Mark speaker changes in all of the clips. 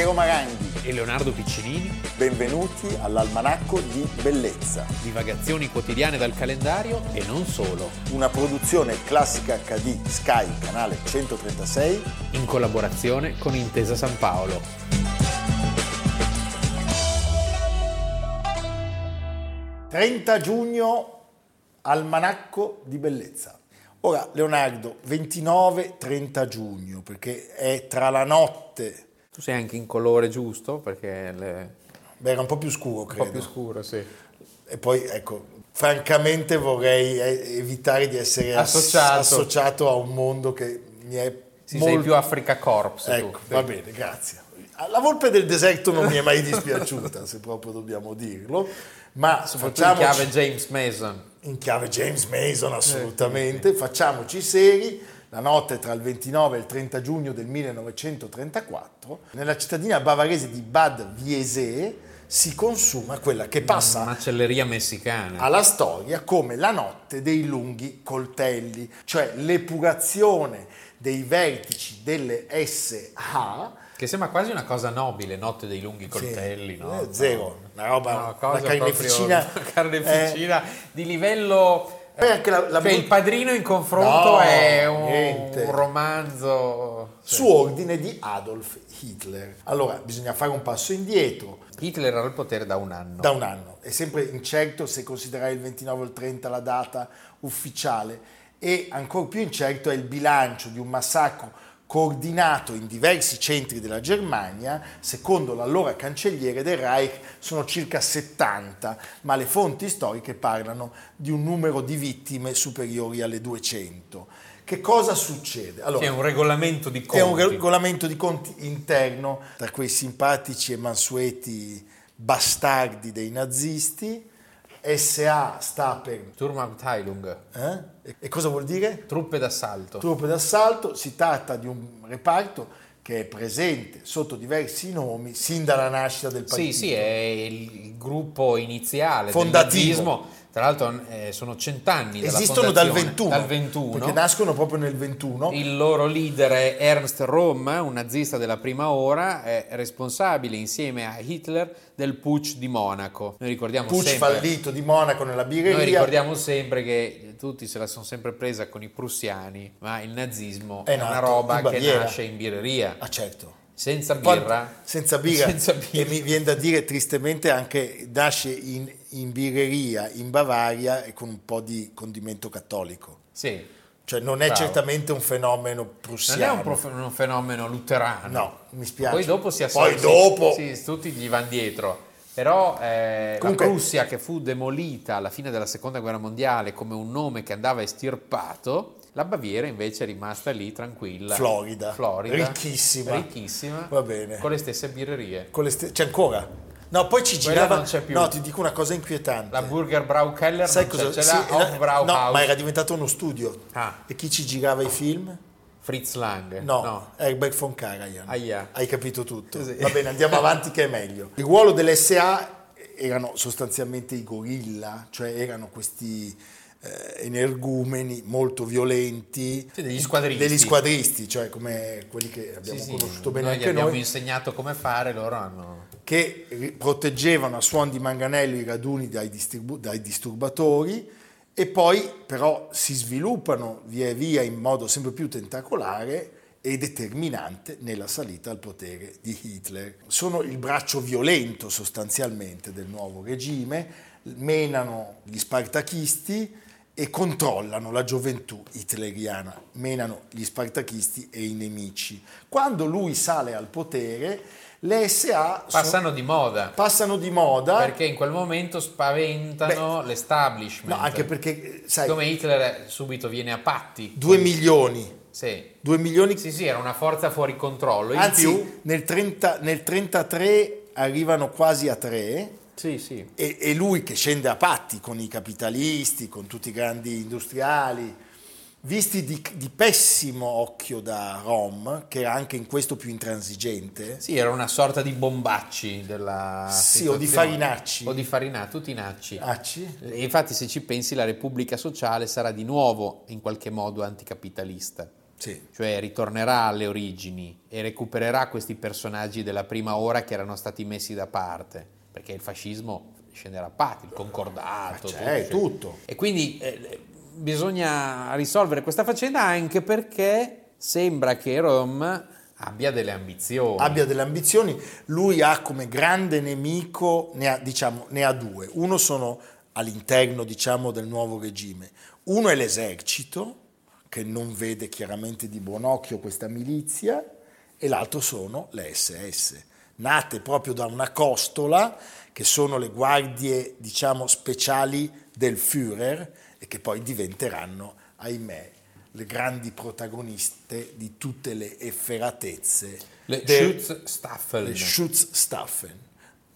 Speaker 1: Piero Maranghi.
Speaker 2: e Leonardo Piccinini,
Speaker 1: Benvenuti all'Almanacco di Bellezza,
Speaker 2: divagazioni quotidiane dal calendario e non solo,
Speaker 1: una produzione classica HD Sky, canale 136.
Speaker 2: in collaborazione con Intesa San Paolo.
Speaker 1: ...30 giugno, Almanacco di Bellezza. Ora, Leonardo, 29-30 giugno, perché è tra la notte...
Speaker 2: Tu sei anche in colore giusto perché le-
Speaker 1: Beh, era un po' più scuro,
Speaker 2: un
Speaker 1: credo.
Speaker 2: po' più scuro, sì.
Speaker 1: E poi, ecco, francamente vorrei eh, evitare di essere ass-
Speaker 2: Associato.
Speaker 1: associato a un mondo che mi è
Speaker 2: Sì,
Speaker 1: molto...
Speaker 2: sei più Africa Corps tu.
Speaker 1: Ecco,
Speaker 2: sì.
Speaker 1: va bene, grazie. La volpe del deserto non mi è mai dispiaciuta, se proprio dobbiamo dirlo, ma
Speaker 2: Soprattutto in chiave James Mason.
Speaker 1: in chiave James Mason assolutamente, facciamoci seri. La notte tra il 29 e il 30 giugno del 1934, nella cittadina bavarese di Bad Wiese si consuma quella che passa
Speaker 2: Macelleria messicana.
Speaker 1: alla storia come la notte dei lunghi coltelli, cioè l'epurazione dei vertici delle SA.
Speaker 2: Che sembra quasi una cosa nobile, notte dei lunghi coltelli,
Speaker 1: Sì,
Speaker 2: no?
Speaker 1: eh, zero, una roba,
Speaker 2: No,
Speaker 1: una carneficina.
Speaker 2: proprio- una carneficina di livello...
Speaker 1: Poi anche la- la-
Speaker 2: cioè, il padrino in confronto
Speaker 1: No,
Speaker 2: è un,
Speaker 1: niente.
Speaker 2: un romanzo...
Speaker 1: su ordine di Adolf Hitler. Allora, bisogna fare un passo indietro.
Speaker 2: Hitler era al potere da un anno.
Speaker 1: da un anno. È sempre incerto se considerare il 29 o il 30 la data ufficiale e ancora più incerto è il bilancio di un massacro coordinato in diversi centri della Germania, secondo l'allora cancelliere del Reich sono circa 70, ma le fonti storiche parlano di un numero di vittime superiori alle 200. Che cosa succede? Allora,
Speaker 2: è un regolamento di conti.
Speaker 1: è un regolamento di conti interno tra quei simpatici e mansueti bastardi dei nazisti. SA sta per...
Speaker 2: Sturmabteilung,
Speaker 1: eh? E- cosa vuol dire?
Speaker 2: truppe d'assalto.
Speaker 1: Truppe d'assalto. Si tratta di un reparto che è presente sotto diversi nomi sin dalla nascita del partito.
Speaker 2: Sì, sì, è il gruppo iniziale
Speaker 1: Fondativo.
Speaker 2: del nazismo. Tra l'altro eh, sono cent'anni
Speaker 1: Esistono dal
Speaker 2: fondazione,
Speaker 1: 21,
Speaker 2: Dal 21.
Speaker 1: perché nascono proprio nel 21.
Speaker 2: Il loro leader è Ernst Röhm, un nazista della prima ora, è responsabile insieme a Hitler del putsch di Monaco. Noi ricordiamo
Speaker 1: Pucci
Speaker 2: sempre
Speaker 1: fallito di Monaco nella
Speaker 2: Noi
Speaker 1: birreria.
Speaker 2: ricordiamo sempre che tutti se la sono sempre presa con i prussiani, ma il nazismo
Speaker 1: È
Speaker 2: è, una roba che nasce in birreria,
Speaker 1: Ah certo.
Speaker 2: senza birra.
Speaker 1: senza birra.
Speaker 2: Senza birra.
Speaker 1: E mi viene da dire tristemente anche nasce in, in birreria in Bavaria e con un po' di condimento cattolico.
Speaker 2: Sì,
Speaker 1: Cioè non è
Speaker 2: Bravo.
Speaker 1: certamente un fenomeno
Speaker 2: non
Speaker 1: prussiano.
Speaker 2: è un, prof- un fenomeno luterano.
Speaker 1: No, mi spiace.
Speaker 2: Poi dopo si
Speaker 1: Poi
Speaker 2: associa.
Speaker 1: dopo-
Speaker 2: Sì, sì, tutti gli vanno dietro. Però eh,
Speaker 1: Comunque-
Speaker 2: la Prussia che fu demolita alla fine della seconda guerra mondiale come un nome che andava estirpato, la Baviera invece è rimasta lì tranquilla.
Speaker 1: Florida.
Speaker 2: Florida.
Speaker 1: Ricchissima.
Speaker 2: Ricchissima.
Speaker 1: Va bene.
Speaker 2: Con le stesse birrerie.
Speaker 1: Con le ste- C'è ancora? No, poi ci
Speaker 2: Quella
Speaker 1: girava...
Speaker 2: non c'è più.
Speaker 1: No, ti dico una cosa inquietante.
Speaker 2: La Burger Brau Keller
Speaker 1: Sai
Speaker 2: non
Speaker 1: cosa?
Speaker 2: c'è,
Speaker 1: sì,
Speaker 2: la Hofbrauhaus.
Speaker 1: no, ma era diventato uno studio.
Speaker 2: Ah.
Speaker 1: E chi ci girava i film?
Speaker 2: Fritz Lang.
Speaker 1: No, Herbert von Karajan.
Speaker 2: Aia.
Speaker 1: Hai capito tutto.
Speaker 2: Sì.
Speaker 1: Va bene, andiamo avanti che è meglio. Il ruolo dell'SA erano sostanzialmente i gorilla, cioè erano questi eh, energumeni molto violenti.
Speaker 2: Sì, degli squadristi.
Speaker 1: Degli squadristi, cioè come quelli che abbiamo
Speaker 2: Sì,
Speaker 1: conosciuto bene
Speaker 2: noi
Speaker 1: anche
Speaker 2: gli abbiamo
Speaker 1: noi,
Speaker 2: insegnato come fare, loro hanno...
Speaker 1: che proteggevano a suon di manganello i raduni dai, distribu- dai disturbatori e poi però si sviluppano via via in modo sempre più tentacolare e determinante nella salita al potere di Hitler. Sono il braccio violento sostanzialmente del nuovo regime, menano gli spartachisti e controllano la gioventù hitleriana, menano gli spartachisti e i nemici. Quando lui sale al potere, le SA sono-
Speaker 2: Passano di moda.
Speaker 1: passano di moda.
Speaker 2: Perché in quel momento spaventano l'establishment.
Speaker 1: No, anche perché, sai,
Speaker 2: Come Hitler subito viene a patti.
Speaker 1: due milioni,
Speaker 2: Sì.
Speaker 1: due milioni,
Speaker 2: Sì, sì, era una forza fuori controllo. In
Speaker 1: anzi
Speaker 2: più...
Speaker 1: nel, 30, nel 33 arrivano quasi a tre
Speaker 2: Sì, sì.
Speaker 1: e, e lui che scende a patti con i capitalisti, con tutti i grandi industriali, visti di, di pessimo occhio da Rom, che era anche in questo più intransigente,
Speaker 2: Sì, era una sorta di bombacci della
Speaker 1: Sì, o di farinacci.
Speaker 2: O di farinacci, tutti nacci.
Speaker 1: Acci,
Speaker 2: E infatti se ci pensi la Repubblica Sociale sarà di nuovo in qualche modo anticapitalista.
Speaker 1: Sì.
Speaker 2: cioè ritornerà alle origini e recupererà questi personaggi della prima ora che erano stati messi da parte, perché il fascismo scenderà a patti, il concordato,
Speaker 1: Ma c'è
Speaker 2: tutto.
Speaker 1: tutto.
Speaker 2: E quindi eh, bisogna risolvere questa faccenda anche perché sembra che Rom abbia delle ambizioni.
Speaker 1: abbia delle ambizioni, lui ha come grande nemico, ne ha, diciamo, ne ha due. Uno sono all'interno diciamo, del nuovo regime. Uno è l'esercito, che non vede chiaramente di buon occhio questa milizia, e l'altro sono le SS, nate proprio da una costola, che sono le guardie diciamo, speciali del Führer e che poi diventeranno, ahimè, le grandi protagoniste di tutte le efferatezze
Speaker 2: Le
Speaker 1: del-
Speaker 2: Schutzstaffel,
Speaker 1: le Schutzstaffen,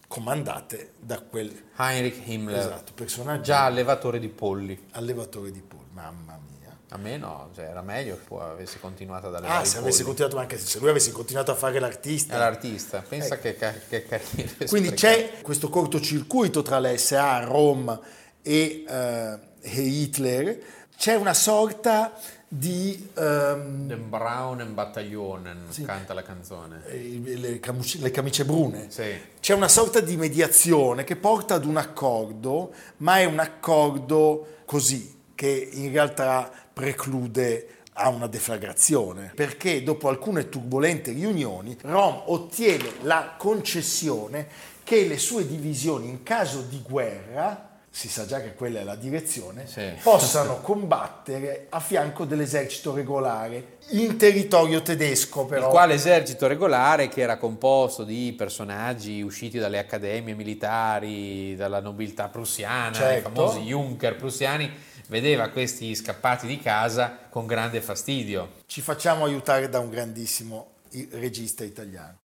Speaker 1: comandate da quel
Speaker 2: Heinrich Himmler,
Speaker 1: esatto, personaggio
Speaker 2: già allevatore di polli.
Speaker 1: allevatore di polli. Mamma mia.
Speaker 2: A me no, cioè era meglio che avesse continuato ad allevare
Speaker 1: Ah, se avesse
Speaker 2: polli.
Speaker 1: continuato anche se lui avesse continuato a fare l'artista.
Speaker 2: È l'artista, pensa che, ca- che carriera
Speaker 1: Ecco. Quindi
Speaker 2: sprecata.
Speaker 1: c'è questo cortocircuito tra la SA, Roma e, eh, e Hitler, c'è una sorta di ehm,
Speaker 2: Den Braunen Battaglionen canta la canzone.
Speaker 1: eh, le, camuci- le camicie brune.
Speaker 2: Sì.
Speaker 1: C'è una sorta di mediazione che porta ad un accordo, ma è un accordo così, che in realtà preclude a una deflagrazione, perché dopo alcune turbolente riunioni Rom ottiene la concessione che le sue divisioni in caso di guerra, si sa già che quella è la direzione,
Speaker 2: Sì.
Speaker 1: possano combattere a fianco dell'esercito regolare in territorio tedesco però.
Speaker 2: Il quale esercito regolare che era composto di personaggi usciti dalle accademie militari, dalla nobiltà prussiana, i
Speaker 1: Certo.
Speaker 2: famosi Junker prussiani, vedeva questi scappati di casa con grande fastidio.
Speaker 1: Ci facciamo aiutare da un grandissimo i- regista italiano.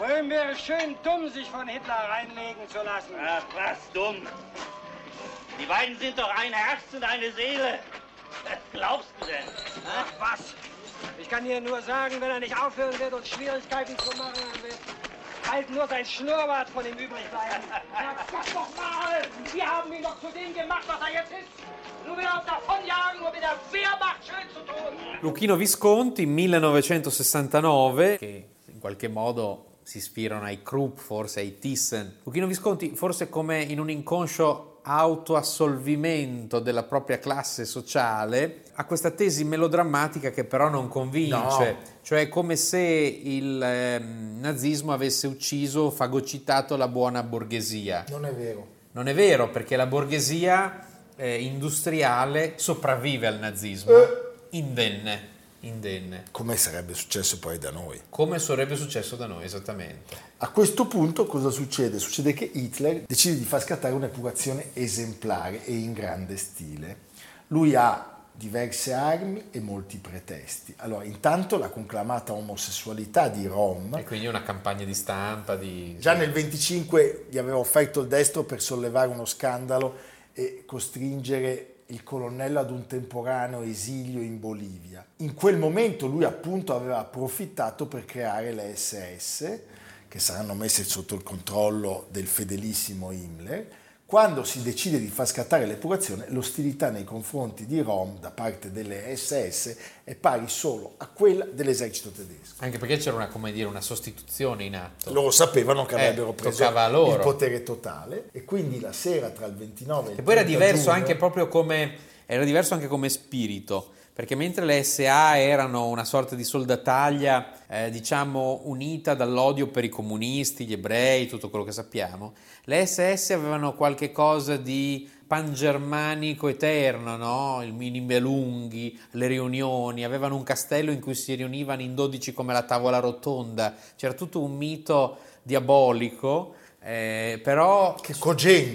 Speaker 3: Röhm wäre schön dumm, sich von Hitler reinlegen zu lassen.
Speaker 4: Ach, was dumm. Die beiden sind doch ein Herz und eine Seele. Was glaubst du denn?
Speaker 3: Ach was. Ich kann dir nur sagen, wenn er nicht aufhören wird, uns Schwierigkeiten zu machen, dann wird bald nur sein Schnurrbart von ihm übrig bleiben. Na, sag doch mal! Wir haben ihn doch zu dem gemacht, was er jetzt ist. Nur wieder auf davonjagen, nur mit der Wehrmacht schön zu tun.
Speaker 2: Luchino Visconti, 1969, che in qualche modo si ispirano ai Krupp, forse ai Thyssen. Luchino Visconti, forse come in un inconscio autoassolvimento della propria classe sociale, ha questa tesi melodrammatica che però non convince,
Speaker 1: No.
Speaker 2: cioè è come se il ehm, nazismo avesse ucciso, fagocitato la buona borghesia.
Speaker 1: Non è vero.
Speaker 2: Non è vero, perché la borghesia eh, industriale sopravvive al nazismo,
Speaker 1: Eh.
Speaker 2: indenne, indenne,
Speaker 1: Come sarebbe successo poi da noi.
Speaker 2: come sarebbe successo da noi esattamente.
Speaker 1: A questo punto cosa succede? Succede che Hitler decide di far scattare un'epurazione esemplare e in grande stile. Lui ha diverse armi e molti pretesti. Allora, intanto la conclamata omosessualità di Rom,
Speaker 2: E quindi una campagna di stampa di...
Speaker 1: Già nel 25 gli aveva offerto il destro per sollevare uno scandalo e costringere il colonnello ad un temporaneo esilio in Bolivia. In quel momento lui appunto aveva approfittato per creare le SS, che saranno messe sotto il controllo del fedelissimo Himmler. Quando si decide di far scattare l'epurazione, l'ostilità nei confronti di Rom da parte delle SS è pari solo a quella dell'esercito tedesco.
Speaker 2: Anche perché c'era una, come dire, una sostituzione in atto.
Speaker 1: Loro sapevano che
Speaker 2: Eh,
Speaker 1: avrebbero preso il potere totale e quindi la sera tra il 29 e il
Speaker 2: E poi era
Speaker 1: 30
Speaker 2: diverso
Speaker 1: giugno-
Speaker 2: anche proprio come, era diverso anche come spirito, perché mentre le SA erano una sorta di soldataglia, eh, diciamo, unita dall'odio per i comunisti, gli ebrei, tutto quello che sappiamo, le SS avevano qualche cosa di pangermanico eterno, no? Il Nibelunghi, le riunioni, avevano un castello in cui si riunivano in 12 come la tavola rotonda, c'era tutto un mito diabolico, eh, però
Speaker 1: che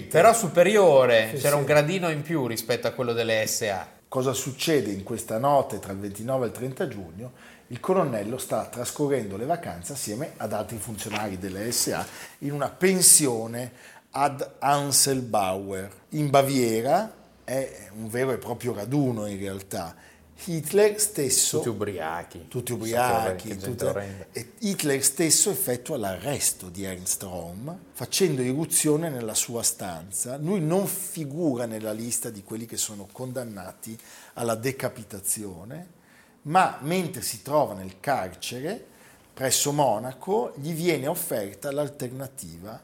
Speaker 2: però superiore,
Speaker 1: Sì,
Speaker 2: c'era
Speaker 1: sì.
Speaker 2: un gradino in più rispetto a quello delle SA.
Speaker 1: Cosa succede in questa notte tra il 29 e il 30 giugno? Il colonnello sta trascorrendo le vacanze assieme ad altri funzionari delle SA in una pensione ad Anselbauer. In Baviera è un vero e proprio raduno in realtà. Hitler stesso
Speaker 2: Tutti ubriachi.
Speaker 1: tutti ubriachi, tutte- Hitler stesso effettua l'arresto di Ernst Röhm facendo irruzione nella sua stanza. Lui non figura nella lista di quelli che sono condannati alla decapitazione, ma mentre si trova nel carcere presso Monaco gli viene offerta l'alternativa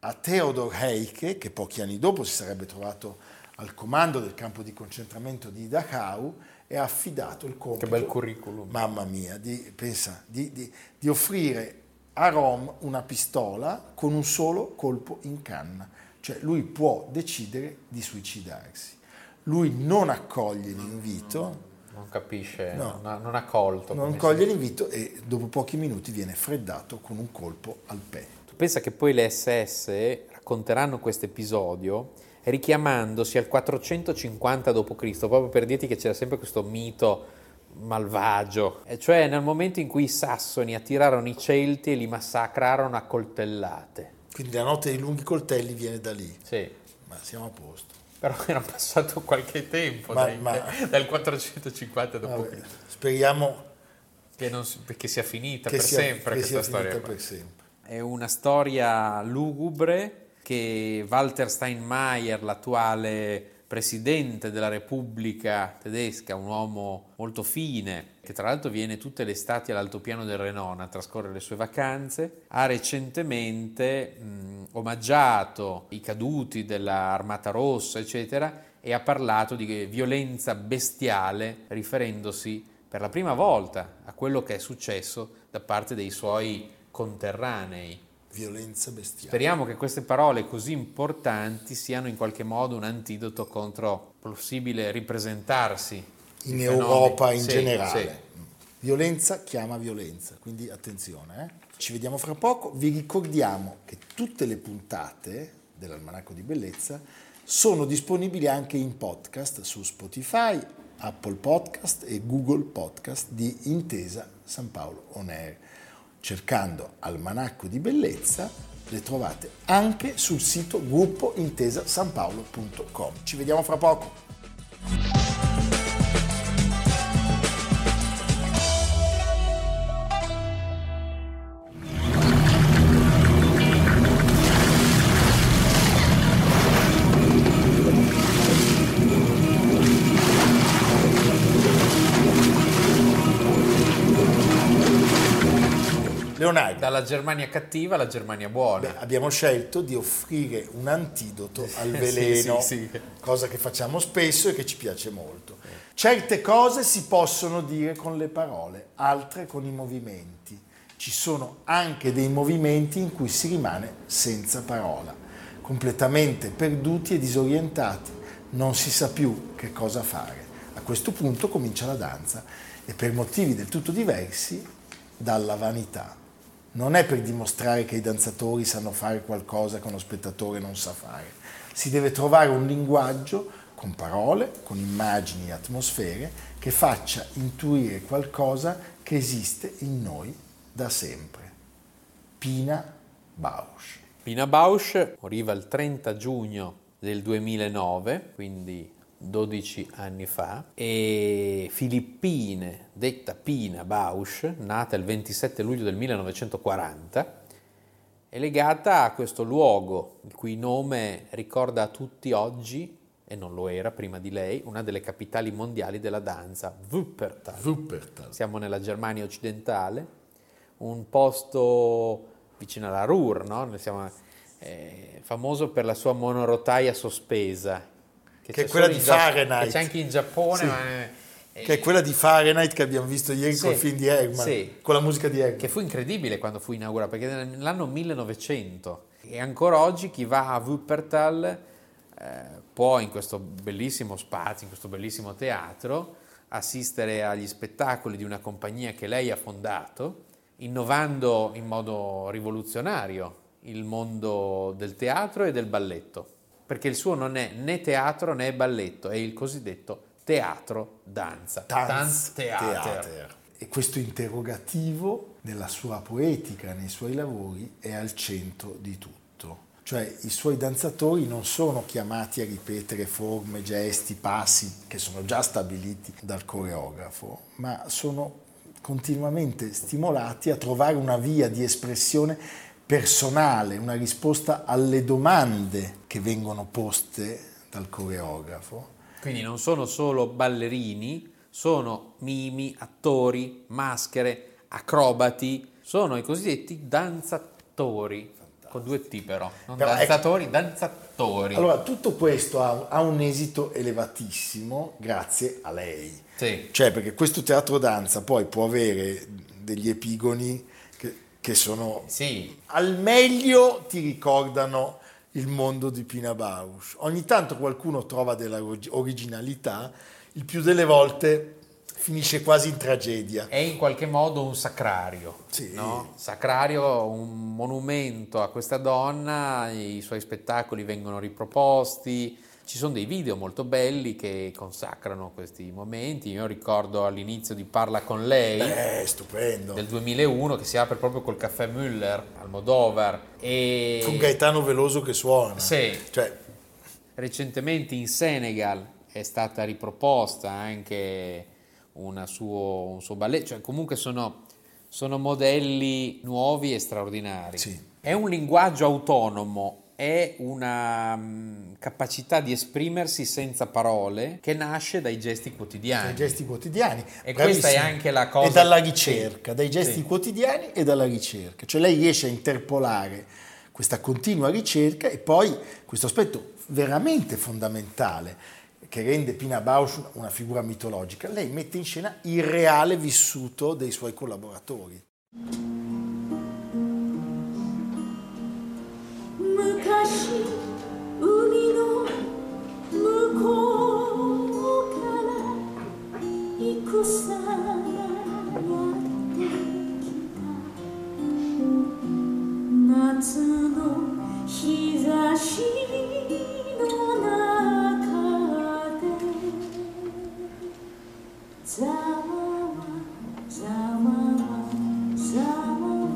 Speaker 1: a Theodor Heike, che pochi anni dopo si sarebbe trovato al comando del campo di concentramento di Dachau e ha affidato il compito,
Speaker 2: Che bel curriculum.
Speaker 1: mamma mia, di, pensa, di, di- di offrire a Rom una pistola con un solo colpo in canna, cioè lui può decidere di suicidarsi. Lui non accoglie l'invito,
Speaker 2: Non capisce,
Speaker 1: No.
Speaker 2: non, ha, colto.
Speaker 1: non
Speaker 2: come si
Speaker 1: coglie l'invito e dopo pochi minuti viene freddato con un colpo al petto.
Speaker 2: Pensa che poi le SS racconteranno questo episodio richiamandosi al 450 d.C., proprio per dirti che c'era sempre questo mito malvagio, e cioè nel momento in cui i sassoni attirarono i Celti e li massacrarono a coltellate.
Speaker 1: Quindi la notte dei lunghi coltelli viene da lì,
Speaker 2: Sì,
Speaker 1: ma siamo a posto.
Speaker 2: però era passato qualche tempo
Speaker 1: Ma-
Speaker 2: dai-
Speaker 1: ma-
Speaker 2: dal 450
Speaker 1: Vabbè,
Speaker 2: d.C.
Speaker 1: speriamo
Speaker 2: Che, non che sia finita
Speaker 1: che
Speaker 2: per
Speaker 1: sia,
Speaker 2: sempre
Speaker 1: che
Speaker 2: questa
Speaker 1: sia
Speaker 2: storia.
Speaker 1: finita per sempre.
Speaker 2: È una storia lugubre che Walter Steinmeier, l'attuale presidente della Repubblica tedesca, un uomo molto fine, che tra l'altro viene tutte le estati all'altopiano del Renone a trascorrere le sue vacanze, ha recentemente mh, omaggiato i caduti dell'Armata Rossa, eccetera, e ha parlato di violenza bestiale riferendosi per la prima volta a quello che è successo da parte dei suoi conterranei.
Speaker 1: Violenza bestiale.
Speaker 2: Speriamo che queste parole così importanti siano in qualche modo un antidoto contro il possibile ripresentarsi
Speaker 1: in Europa in
Speaker 2: Sì,
Speaker 1: generale.
Speaker 2: sì.
Speaker 1: Violenza chiama violenza, quindi attenzione. eh. Ci vediamo fra poco. Vi ricordiamo che tutte le puntate dell'Almanacco di Bellezza sono disponibili anche in podcast su Spotify, Apple Podcast e Google Podcast di Intesa San Paolo On Air. Cercando Almanacco di Bellezza le trovate anche sul sito gruppointesasanpaolo.com. Ci vediamo fra poco. Leonardo.
Speaker 2: Dalla Germania cattiva alla Germania buona.
Speaker 1: Beh, abbiamo scelto di offrire un antidoto al
Speaker 2: Sì,
Speaker 1: veleno,
Speaker 2: sì, sì.
Speaker 1: cosa che facciamo spesso e che ci piace molto. Certe cose si possono dire con le parole, altre con i movimenti. Ci sono anche dei movimenti in cui si rimane senza parola, completamente perduti e disorientati, non si sa più che cosa fare. A questo punto comincia la danza e per motivi del tutto diversi dalla vanità. Non è per dimostrare che i danzatori sanno fare qualcosa che uno spettatore non sa fare. Si deve trovare un linguaggio con parole, con immagini e atmosfere che faccia intuire qualcosa che esiste in noi da sempre. Pina Bausch.
Speaker 2: Pina Bausch moriva il 30 giugno del 2009, quindi 12 anni fa, e Filippine, detta Pina Bausch, nata il 27 luglio del 1940, è legata a questo luogo, il cui nome ricorda a tutti oggi, e non lo era prima di lei, una delle capitali mondiali della danza, Wuppertal.
Speaker 1: Wuppertal.
Speaker 2: Siamo nella Germania occidentale, un posto vicino alla Ruhr, no? Siamo, eh, famoso per la sua monorotaia sospesa.
Speaker 1: Che è
Speaker 2: c'è
Speaker 1: quella di Fahrenheit.
Speaker 2: Che c'è anche in Giappone,
Speaker 1: Sì.
Speaker 2: ma, eh,
Speaker 1: Che è quella di Fahrenheit che abbiamo visto ieri
Speaker 2: Sì,
Speaker 1: col film di Eggman,
Speaker 2: sì.
Speaker 1: con la musica di Eggman.
Speaker 2: che fu incredibile quando fu inaugurata, perché nell'anno 1900 e ancora oggi chi va a Wuppertal eh, può in questo bellissimo spazio, in questo bellissimo teatro, assistere agli spettacoli di una compagnia che lei ha fondato, innovando in modo rivoluzionario il mondo del teatro e del balletto, perché il suo non è né teatro né balletto, è il cosiddetto teatro danza. Tanztheater.
Speaker 1: Tanztheater. E questo interrogativo nella sua poetica, nei suoi lavori, è al centro di tutto. Cioè i suoi danzatori non sono chiamati a ripetere forme, gesti, passi che sono già stabiliti dal coreografo, ma sono continuamente stimolati a trovare una via di espressione personale, una risposta alle domande che vengono poste dal coreografo.
Speaker 2: Quindi non sono solo ballerini, sono mimi, attori, maschere, acrobati, sono i cosiddetti danzatori, con due T però, non
Speaker 1: Però, ecco-
Speaker 2: danzatori, danzatori.
Speaker 1: Allora, tutto questo ha, ha un esito elevatissimo grazie a lei.
Speaker 2: Sì.
Speaker 1: Cioè, perché questo teatro danza poi può avere degli epigoni che, sono
Speaker 2: Sì,
Speaker 1: al meglio ti ricordano il mondo di Pina Bausch. Ogni tanto qualcuno trova della origi- originalità, il più delle volte finisce quasi in tragedia.
Speaker 2: è in qualche modo un sacrario,
Speaker 1: Sì.
Speaker 2: no? Sacrario, un monumento a questa donna, i suoi spettacoli vengono riproposti, ci sono dei video molto belli che consacrano questi momenti, io ricordo all'inizio di Parla con lei,
Speaker 1: Eh, stupendo.
Speaker 2: del 2001 che si apre proprio col caffè Müller al Modovar e
Speaker 1: Con Gaetano Veloso che suona.
Speaker 2: Sì.
Speaker 1: Cioè,
Speaker 2: recentemente in Senegal è stata riproposta anche suo, un suo balletto, cioè comunque sono, sono modelli nuovi e straordinari.
Speaker 1: Sì.
Speaker 2: È un linguaggio autonomo, è una mm, capacità di esprimersi senza parole che nasce dai gesti quotidiani.
Speaker 1: dai gesti quotidiani.
Speaker 2: E questa è
Speaker 1: Bravissima.
Speaker 2: anche la cosa-
Speaker 1: E dalla ricerca, dai gesti
Speaker 2: Sì.
Speaker 1: quotidiani e dalla ricerca. Cioè lei riesce a interpolare questa continua ricerca e poi questo aspetto veramente fondamentale che rende Pina Bausch una figura mitologica, lei mette in scena il reale vissuto dei suoi collaboratori.
Speaker 5: 昔海の向こうから戦がやってきた夏の日差し Самова, самова, самова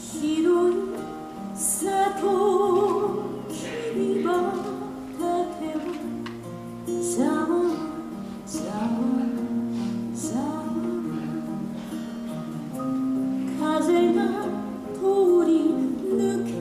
Speaker 5: Хирой сато кириба татева Самова, самова, самова Казельна тори нуке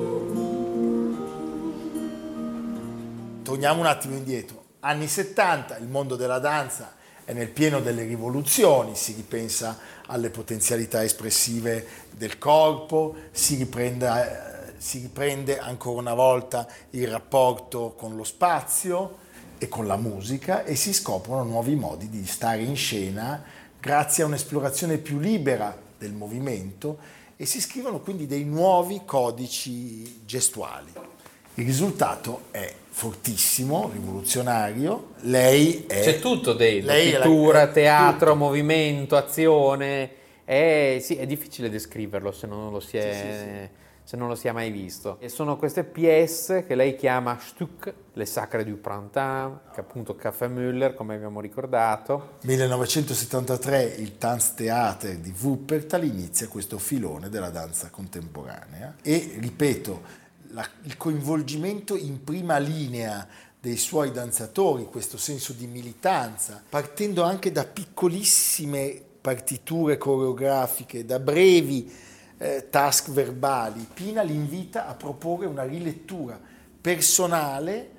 Speaker 1: Torniamo un attimo indietro. Anni 70, il mondo della danza è nel pieno delle rivoluzioni, si ripensa alle potenzialità espressive del corpo, si riprende, si riprende ancora una volta il rapporto con lo spazio e con la musica e si scoprono nuovi modi di stare in scena grazie a un'esplorazione più libera del movimento e si scrivono quindi dei nuovi codici gestuali. Il risultato è fortissimo, rivoluzionario. Lei è.
Speaker 2: C'è tutto dentro,
Speaker 1: la-
Speaker 2: pittura,
Speaker 1: è
Speaker 2: teatro,
Speaker 1: tutto.
Speaker 2: movimento, azione. È, sì, è difficile descriverlo se non lo si è, se non lo si è mai visto. E sono queste pièce che lei chiama Stück, le sacre du printemps, che appunto Caffè Müller, come abbiamo ricordato.
Speaker 1: 1973 il Tanztheater di Wuppertal inizia questo filone della danza contemporanea e ripeto la- il coinvolgimento in prima linea dei suoi danzatori, questo senso di militanza, partendo anche da piccolissime partiture coreografiche, da brevi eh, task verbali, Pina li invita a proporre una rilettura personale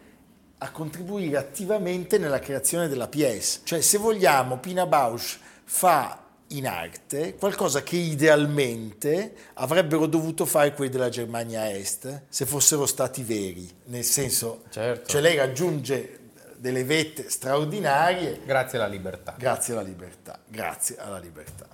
Speaker 1: a contribuire attivamente nella creazione della pièce. Cioè, se vogliamo, Pina Bausch fa in arte qualcosa che idealmente avrebbero dovuto fare quelli della Germania Est se fossero stati veri, nel senso,
Speaker 2: Certo.
Speaker 1: cioè lei raggiunge delle vette straordinarie
Speaker 2: Grazie alla libertà.
Speaker 1: grazie alla libertà, grazie alla libertà.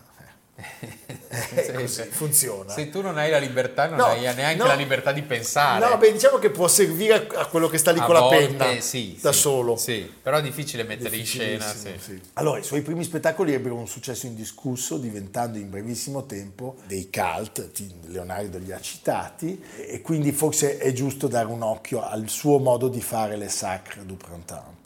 Speaker 1: Eh, così,
Speaker 2: sì.
Speaker 1: funziona.
Speaker 2: Se tu non hai la libertà, non
Speaker 1: No,
Speaker 2: hai neanche
Speaker 1: no.
Speaker 2: la libertà di pensare.
Speaker 1: No, beh, diciamo che può servire a quello che sta lì
Speaker 2: A
Speaker 1: con la
Speaker 2: volte
Speaker 1: penna
Speaker 2: sì,
Speaker 1: da
Speaker 2: sì,
Speaker 1: solo.
Speaker 2: Sì, però è difficile mettere in scena. Sì.
Speaker 1: sì. Allora, i suoi primi spettacoli ebbero un successo indiscusso, diventando in brevissimo tempo dei cult, Leonardo li ha citati, e quindi forse è giusto dare un occhio al suo modo di fare le sacre du printemps.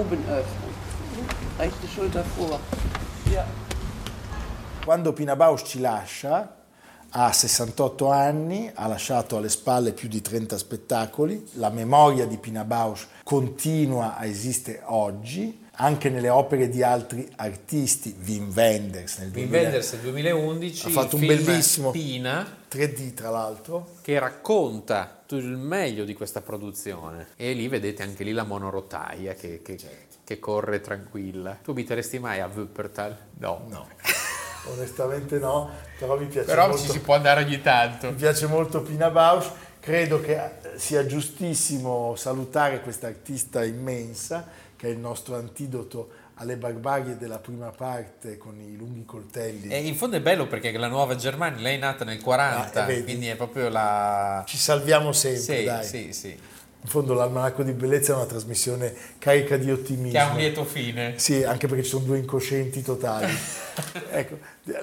Speaker 6: Oben öffnen. Rechte Schulter vor. Ja.
Speaker 1: Quando Pina Bausch ci lascia, ha 68 anni, ha lasciato alle spalle più di 30 spettacoli, la memoria di Pina Bausch continua a esistere oggi, anche nelle opere di altri artisti, Wim Wenders nel
Speaker 2: Wim
Speaker 1: 2000,
Speaker 2: Wenders nel 2011
Speaker 1: ha fatto un bellissimo
Speaker 2: Pina
Speaker 1: 3D tra l'altro,
Speaker 2: che racconta tutto il meglio di questa produzione e lì vedete anche lì la monorotaia che, che- che corre tranquilla. Tu abiteresti mai a Wuppertal? No.
Speaker 1: no, onestamente no, però mi piace
Speaker 2: Però
Speaker 1: molto.
Speaker 2: ci si può andare ogni tanto.
Speaker 1: Mi piace molto Pina Bausch, credo che sia giustissimo salutare questa artista immensa che è il nostro antidoto alle barbarie della prima parte con i lunghi coltelli.
Speaker 2: E in fondo è bello perché la nuova Germania, lei è nata nel 40,
Speaker 1: Ah, vedi?
Speaker 2: quindi è proprio la...
Speaker 1: Ci salviamo sempre,
Speaker 2: Sì,
Speaker 1: dai.
Speaker 2: sì, sì.
Speaker 1: In fondo l'Almanacco di Bellezza è una trasmissione carica di ottimismo.
Speaker 2: Che ha un lieto fine.
Speaker 1: Sì, anche perché ci sono due incoscienti totali. ecco,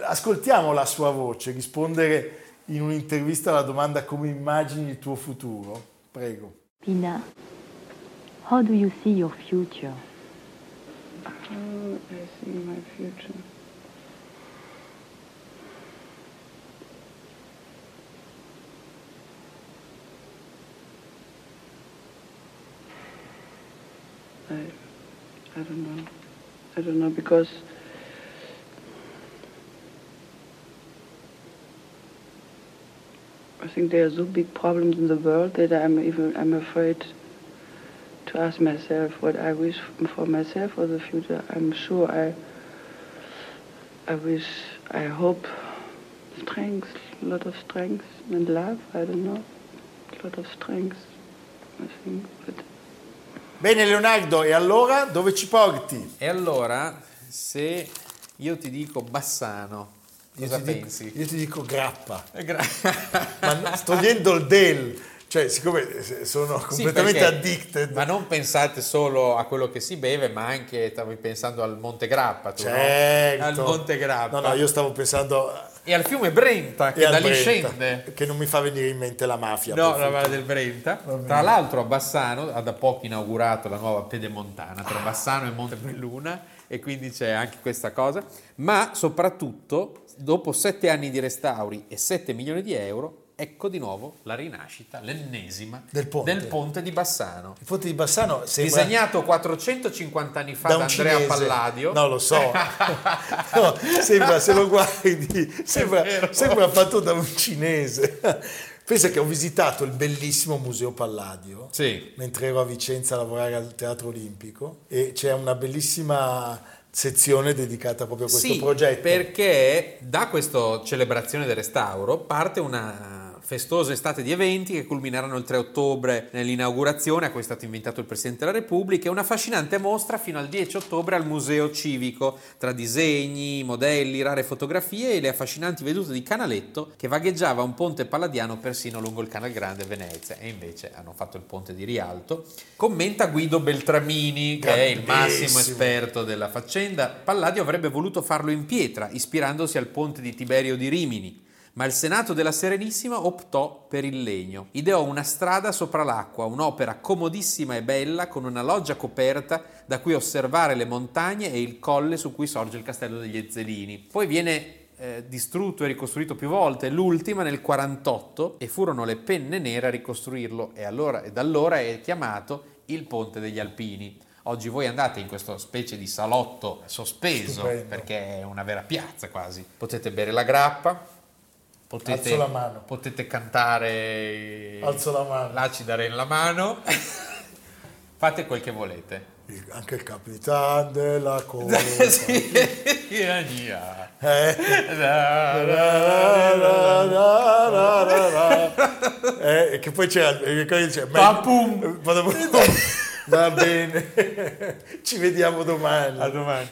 Speaker 1: ascoltiamo la sua voce, rispondere in un'intervista alla domanda come immagini il tuo futuro. Prego.
Speaker 7: Pina, how do you see your future?
Speaker 6: How I see my future. I, I don't know. I don't know because I think there are so big problems in the world that I'm even I'm afraid ask myself what I wish for myself for the future. I'm sure I I wish I hope strength, a lot of strength and love, I don't know. A lot of strength, I think. But
Speaker 1: Bene Leonardo, e allora dove ci porti?
Speaker 2: E allora, se io ti dico Bassano,
Speaker 1: Io
Speaker 2: cosa
Speaker 1: dico-
Speaker 2: pensi?
Speaker 1: io ti dico grappa,
Speaker 2: Eh, gra-
Speaker 1: ma sto togliendo il del, cioè siccome sono
Speaker 2: Sì,
Speaker 1: completamente
Speaker 2: perché-
Speaker 1: addicted.
Speaker 2: Ma non pensate solo a quello che si beve, ma anche stavi pensando al Monte Grappa, tu, no?
Speaker 1: Certo.
Speaker 2: Al Monte Grappa.
Speaker 1: No, no, io stavo pensando
Speaker 2: E al fiume Brenta, che da lì scende.
Speaker 1: che non mi fa venire in mente la mafia.
Speaker 2: No, la. Valle del Brenta. Tra l'altro a Bassano ha da poco inaugurato la nuova pedemontana tra Bassano e Montebelluna e quindi c'è anche questa cosa. Ma soprattutto, dopo sette anni di restauri e 7 milioni di euro, ecco di nuovo la rinascita, l'ennesima,
Speaker 1: Del ponte.
Speaker 2: ponte di Bassano.
Speaker 1: Il ponte di Bassano sembra
Speaker 2: Disegnato 450 anni fa
Speaker 1: da
Speaker 2: da, Andrea
Speaker 1: cinese.
Speaker 2: Palladio.
Speaker 1: No, lo so. No, sembra, se lo guardi, sembra, sembra fatto da un cinese. Pensa che ho visitato il bellissimo Museo Palladio
Speaker 2: Sì.
Speaker 1: mentre ero a Vicenza a lavorare al Teatro Olimpico e c'è una bellissima sezione dedicata proprio a questo
Speaker 2: sì,
Speaker 1: progetto.
Speaker 2: perché da questa celebrazione del restauro parte una festosa estate di eventi che culmineranno il 3 ottobre nell'inaugurazione a cui è stato invitato il Presidente della Repubblica e una affascinante mostra fino al 10 ottobre al Museo Civico tra disegni, modelli, rare fotografie e le affascinanti vedute di Canaletto che vagheggiava un ponte palladiano persino lungo il Canal Grande Venezia e invece hanno fatto il ponte di Rialto. Commenta Guido Beltramini che è il massimo esperto della faccenda. Palladio avrebbe voluto farlo in pietra, ispirandosi al ponte di Tiberio di Rimini, ma il Senato della Serenissima optò per il legno. Ideò una strada sopra l'acqua, un'opera comodissima e bella con una loggia coperta da cui osservare le montagne e il colle su cui sorge il castello degli Ezzelini. Poi viene eh, distrutto e ricostruito più volte, l'ultima nel 48 e furono le penne nere a ricostruirlo e, allora, e da allora è chiamato il Ponte degli Alpini. Oggi voi andate in questo specie di salotto sospeso
Speaker 1: Stupendo.
Speaker 2: perché è una vera piazza quasi. Potete bere la grappa, potete,
Speaker 1: Alzo la mano.
Speaker 2: potete cantare
Speaker 1: Alzo la mano.
Speaker 2: l'acida nella mano. Fate quel che volete.
Speaker 1: Anche il capitan della cosa.
Speaker 2: sì.
Speaker 1: Eh.
Speaker 2: La,
Speaker 1: che poi che dice,
Speaker 2: Papum.
Speaker 1: Va bene, ci vediamo domani.
Speaker 2: A domani.